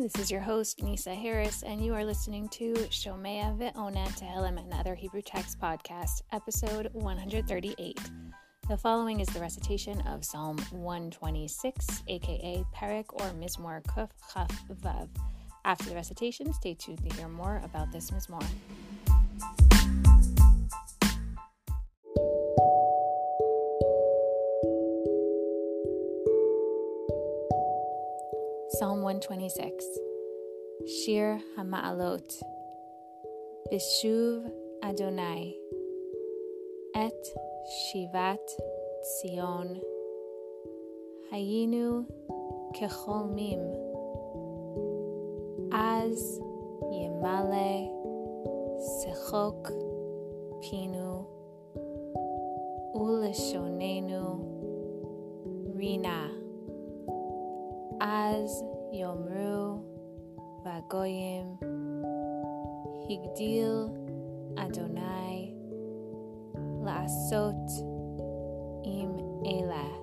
this is your host, Nisa Harris, and you are listening to Shomea Ve'ona Tehillim and Other Hebrew Texts Podcast, episode 138. The following is the recitation of Psalm 126, aka Perek or Mizmor Kuf Chaf Vav. After the recitation, stay tuned to hear more about this Mizmor. 126 Shir Hama'alot. Bishuv Adonai. Et Shivat Tzion. Hayinu Kecholmim Az Yemale Sechok Pinu. Uleshonenu Rina. Az Yomru Vagoyim Higdil Adonai Laasot Im Elah.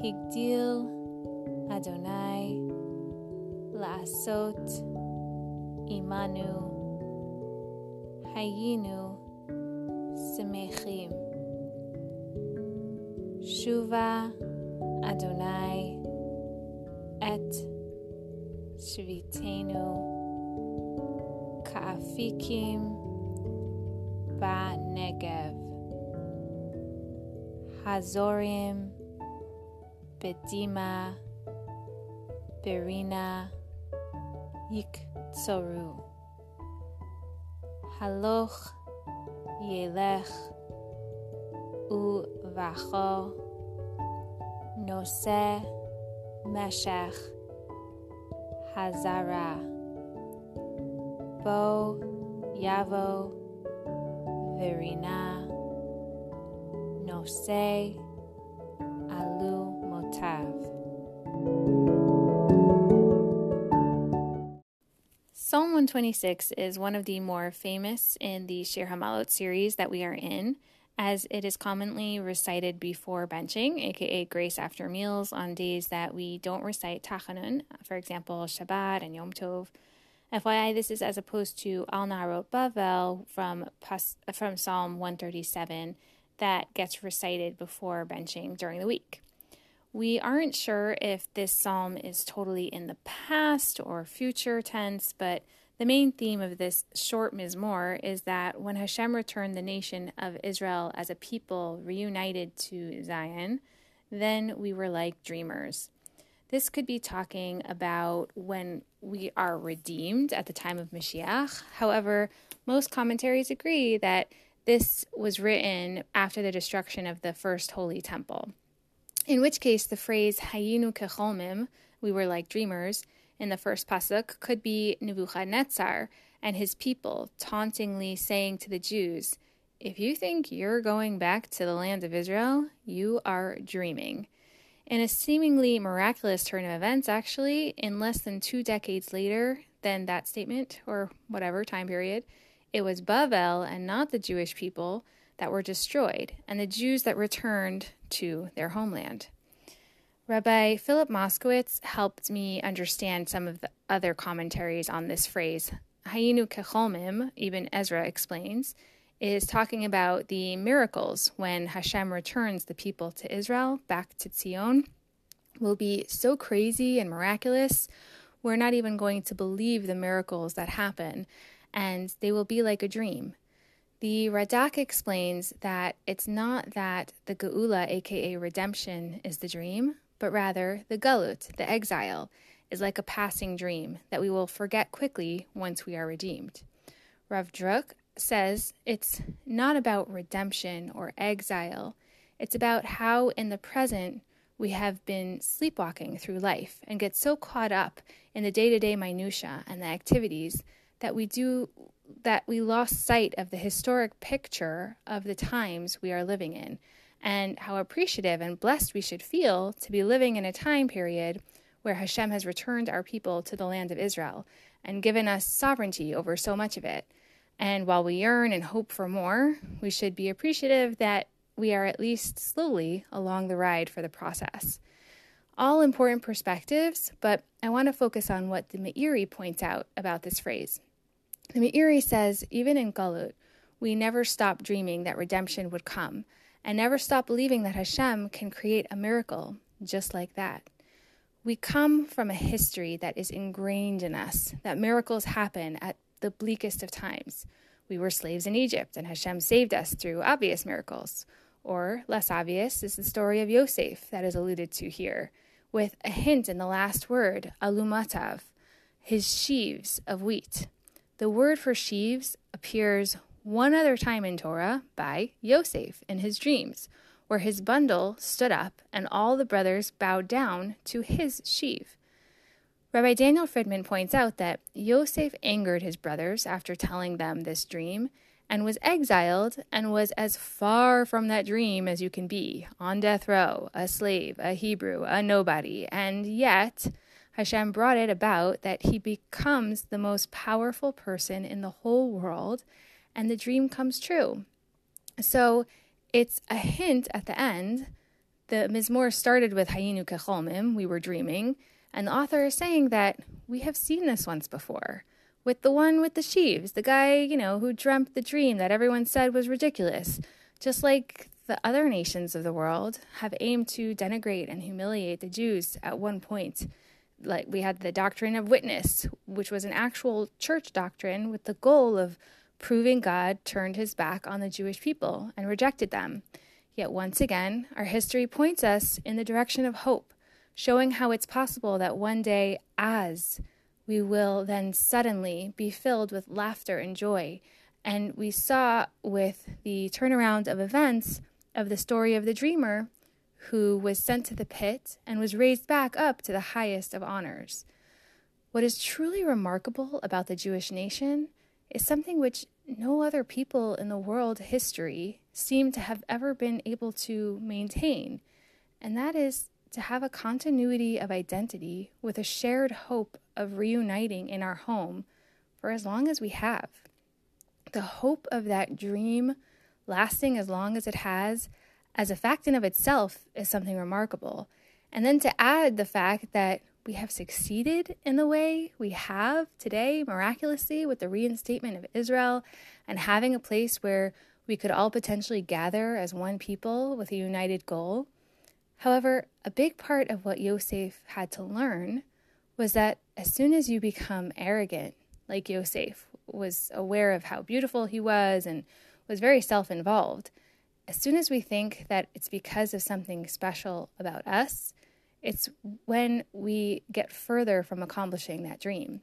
Higdil Adonai Laasot Imanu Hayinu Semechim. Shuva Adonai שביתנו כאפיקים בנגב, הזורים בדימה, ברינה, יקצרו. הלוך ילך ובכו נושא משך Hazara, Bo, Yavo, Verina, Nose, Alu Motav. Psalm 126 is one of the more famous in the Shir Hamalot series that we are in as it is commonly recited before benching, aka grace after meals, on days that we don't recite Tachanun, for example, Shabbat and Yom Tov. FYI, this is as opposed to Al Naharot Bavel from, from Psalm 137 that gets recited before benching during the week. We aren't sure if this psalm is totally in the past or future tense, but the main theme of this short Mizmor is that when Hashem returned the nation of Israel as a people reunited to Zion, then we were like dreamers. This could be talking about when we are redeemed at the time of Mashiach. However, most commentaries agree that this was written after the destruction of the first holy temple. In which case, the phrase Hayinu kecholmim, we were like dreamers, in the first pasuk could be Nebuchadnezzar and his people tauntingly saying to the Jews, If you think you're going back to the land of Israel, you are dreaming. In a seemingly miraculous turn of events, actually, in less than two decades later than that statement, or whatever time period, it was Bavel and not the Jewish people that were destroyed, and the Jews that returned to their homeland. Rabbi Philip Moskowitz helped me understand some of the other commentaries on this phrase. Hayinu kecholmim, Ibn Ezra explains, is talking about the miracles when Hashem returns the people to Israel back to Zion will be so crazy and miraculous, we're not even going to believe the miracles that happen, and they will be like a dream. The Radak explains that it's not that the Geula, aka redemption, is the dream, but rather the galut, the exile, is like a passing dream that we will forget quickly once we are redeemed. Rav Druk says it's not about redemption or exile, it's about how in the present we have been sleepwalking through life and get so caught up in the day-to-day minutia and the activities that we do that we lost sight of the historic picture of the times we are living in and how appreciative and blessed we should feel to be living in a time period where Hashem has returned our people to the land of Israel and given us sovereignty over so much of it. And while we yearn and hope for more, we should be appreciative that we are at least slowly along the ride for the process. All important perspectives, but I want to focus on what the Meiri points out about this phrase. The Meiri says, even in Galut, we never stop dreaming that redemption would come, and never stop believing that Hashem can create a miracle just like that. We come from a history that is ingrained in us, that miracles happen at the bleakest of times. We were slaves in Egypt, and Hashem saved us through obvious miracles. Or, less obvious, is the story of Yosef that is alluded to here, with a hint in the last word, alumatav, his sheaves of wheat. The word for sheaves appears one other time in Torah by Yosef in his dreams, where his bundle stood up and all the brothers bowed down to his sheaf. Rabbi Daniel Friedman points out that Yosef angered his brothers after telling them this dream and was exiled and was as far from that dream as you can be on death row, a slave, a Hebrew, a nobody, and yet Hashem brought it about that he becomes the most powerful person in the whole world and the dream comes true. So it's a hint at the end. The Mizmor started with Hayinu Kecholmim, we were dreaming, and the author is saying that we have seen this once before with the one with the sheaves, the guy, you know, who dreamt the dream that everyone said was ridiculous. Just like the other nations of the world have aimed to denigrate and humiliate the Jews at one point. Like we had the doctrine of witness, which was an actual church doctrine with the goal of proving God turned his back on the Jewish people and rejected them. Yet once again, our history points us in the direction of hope, showing how it's possible that one day, as we will then suddenly be filled with laughter and joy. And we saw with the turnaround of events of the story of the dreamer who was sent to the pit and was raised back up to the highest of honors. What is truly remarkable about the Jewish nation is something which no other people in the world history seem to have ever been able to maintain, and that is to have a continuity of identity with a shared hope of reuniting in our home for as long as we have. The hope of that dream lasting as long as it has, as a fact in of itself, is something remarkable. And then to add the fact that we have succeeded in the way we have today, miraculously, with the reinstatement of Israel and having a place where we could all potentially gather as one people with a united goal. However, a big part of what Yosef had to learn was that as soon as you become arrogant, like Yosef was aware of how beautiful he was and was very self involved, as soon as we think that it's because of something special about us, it's when we get further from accomplishing that dream.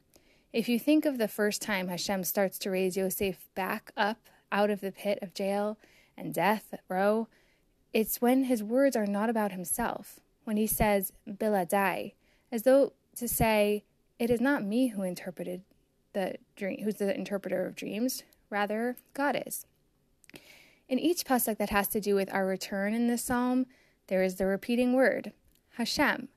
If you think of the first time Hashem starts to raise Yosef back up out of the pit of jail and death row, it's when his words are not about himself, when he says, "Bila Biladai, as though to say, It is not me who interpreted the dream, who's the interpreter of dreams, rather, God is. In each pasuk that has to do with our return in this psalm, there is the repeating word, Hashem,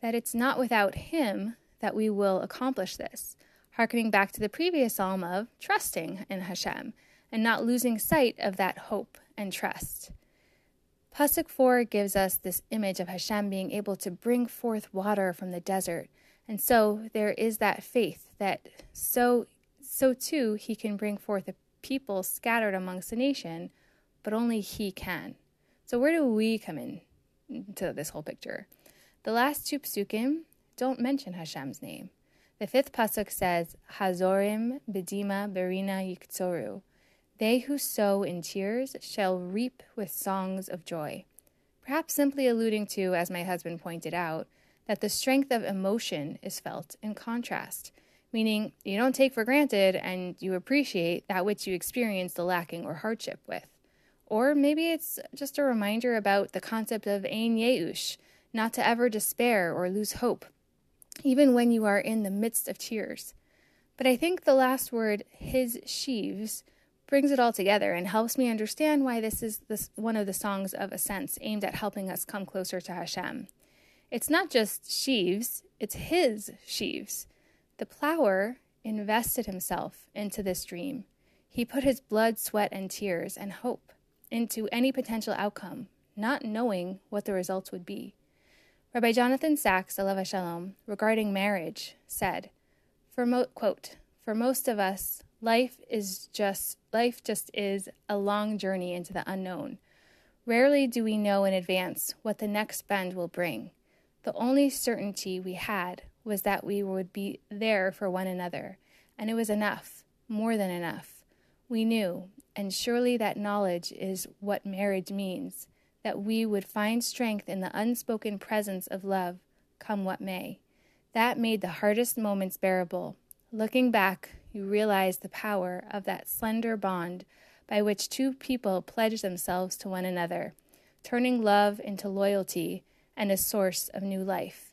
that it's not without Him that we will accomplish this, harkening back to the previous psalm of trusting in Hashem and not losing sight of that hope and trust. Pasuk 4 gives us this image of Hashem being able to bring forth water from the desert. And so there is that faith that so so too he can bring forth a people scattered amongst the nation, but only he can. So where do we come in to this whole picture? The last two psukim don't mention Hashem's name. The fifth pasuk says, Hazorim bedima berina yiktzoru. They who sow in tears shall reap with songs of joy. Perhaps simply alluding to, as my husband pointed out, that the strength of emotion is felt in contrast, meaning you don't take for granted and you appreciate that which you experience the lacking or hardship with. Or maybe it's just a reminder about the concept of ein yeush, not to ever despair or lose hope, even when you are in the midst of tears. But I think the last word, his sheaves, brings it all together and helps me understand why this is this one of the songs of ascents aimed at helping us come closer to Hashem. It's not just sheaves, it's his sheaves. The plower invested himself into this dream. He put his blood, sweat, and tears and hope into any potential outcome, not knowing what the results would be. Rabbi Jonathan Sacks, Alav Shalom, regarding marriage, said, for mo- quote, for most of us, life is just life just is a long journey into the unknown. Rarely do we know in advance what the next bend will bring. The only certainty we had was that we would be there for one another, and it was enough, more than enough. We knew, and surely that knowledge is what marriage means, that we would find strength in the unspoken presence of love, come what may. That made the hardest moments bearable. Looking back, you realize the power of that slender bond by which two people pledge themselves to one another, turning love into loyalty and a source of new life.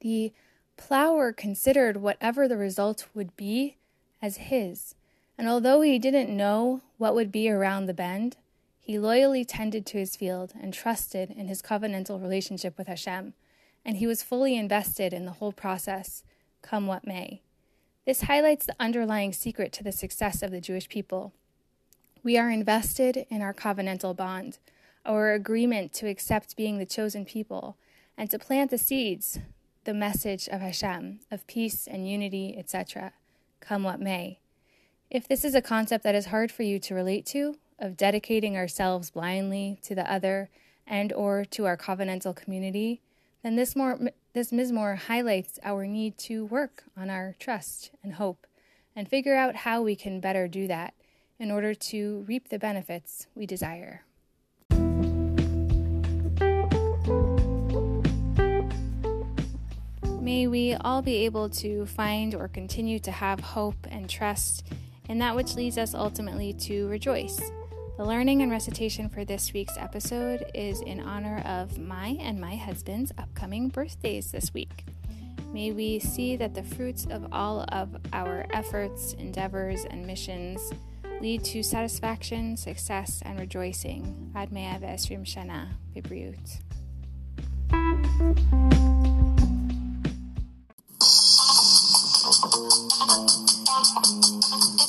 The plower considered whatever the result would be as his, and although he didn't know what would be around the bend, he loyally tended to his field and trusted in his covenantal relationship with Hashem, and he was fully invested in the whole process, come what may. This highlights the underlying secret to the success of the Jewish people. We are invested in our covenantal bond, our agreement to accept being the chosen people, and to plant the seeds, the message of Hashem, of peace and unity, etc., come what may. If this is a concept that is hard for you to relate to, of dedicating ourselves blindly to the other and or to our covenantal community, then this, more, this Mizmor highlights our need to work on our trust and hope and figure out how we can better do that in order to reap the benefits we desire. May we all be able to find or continue to have hope and trust in that which leads us ultimately to rejoice the learning and recitation for this week's episode is in honor of my and my husband's upcoming birthdays this week. May we see that the fruits of all of our efforts, endeavors, and missions lead to satisfaction, success, and rejoicing. Ad mea ve'esrim shana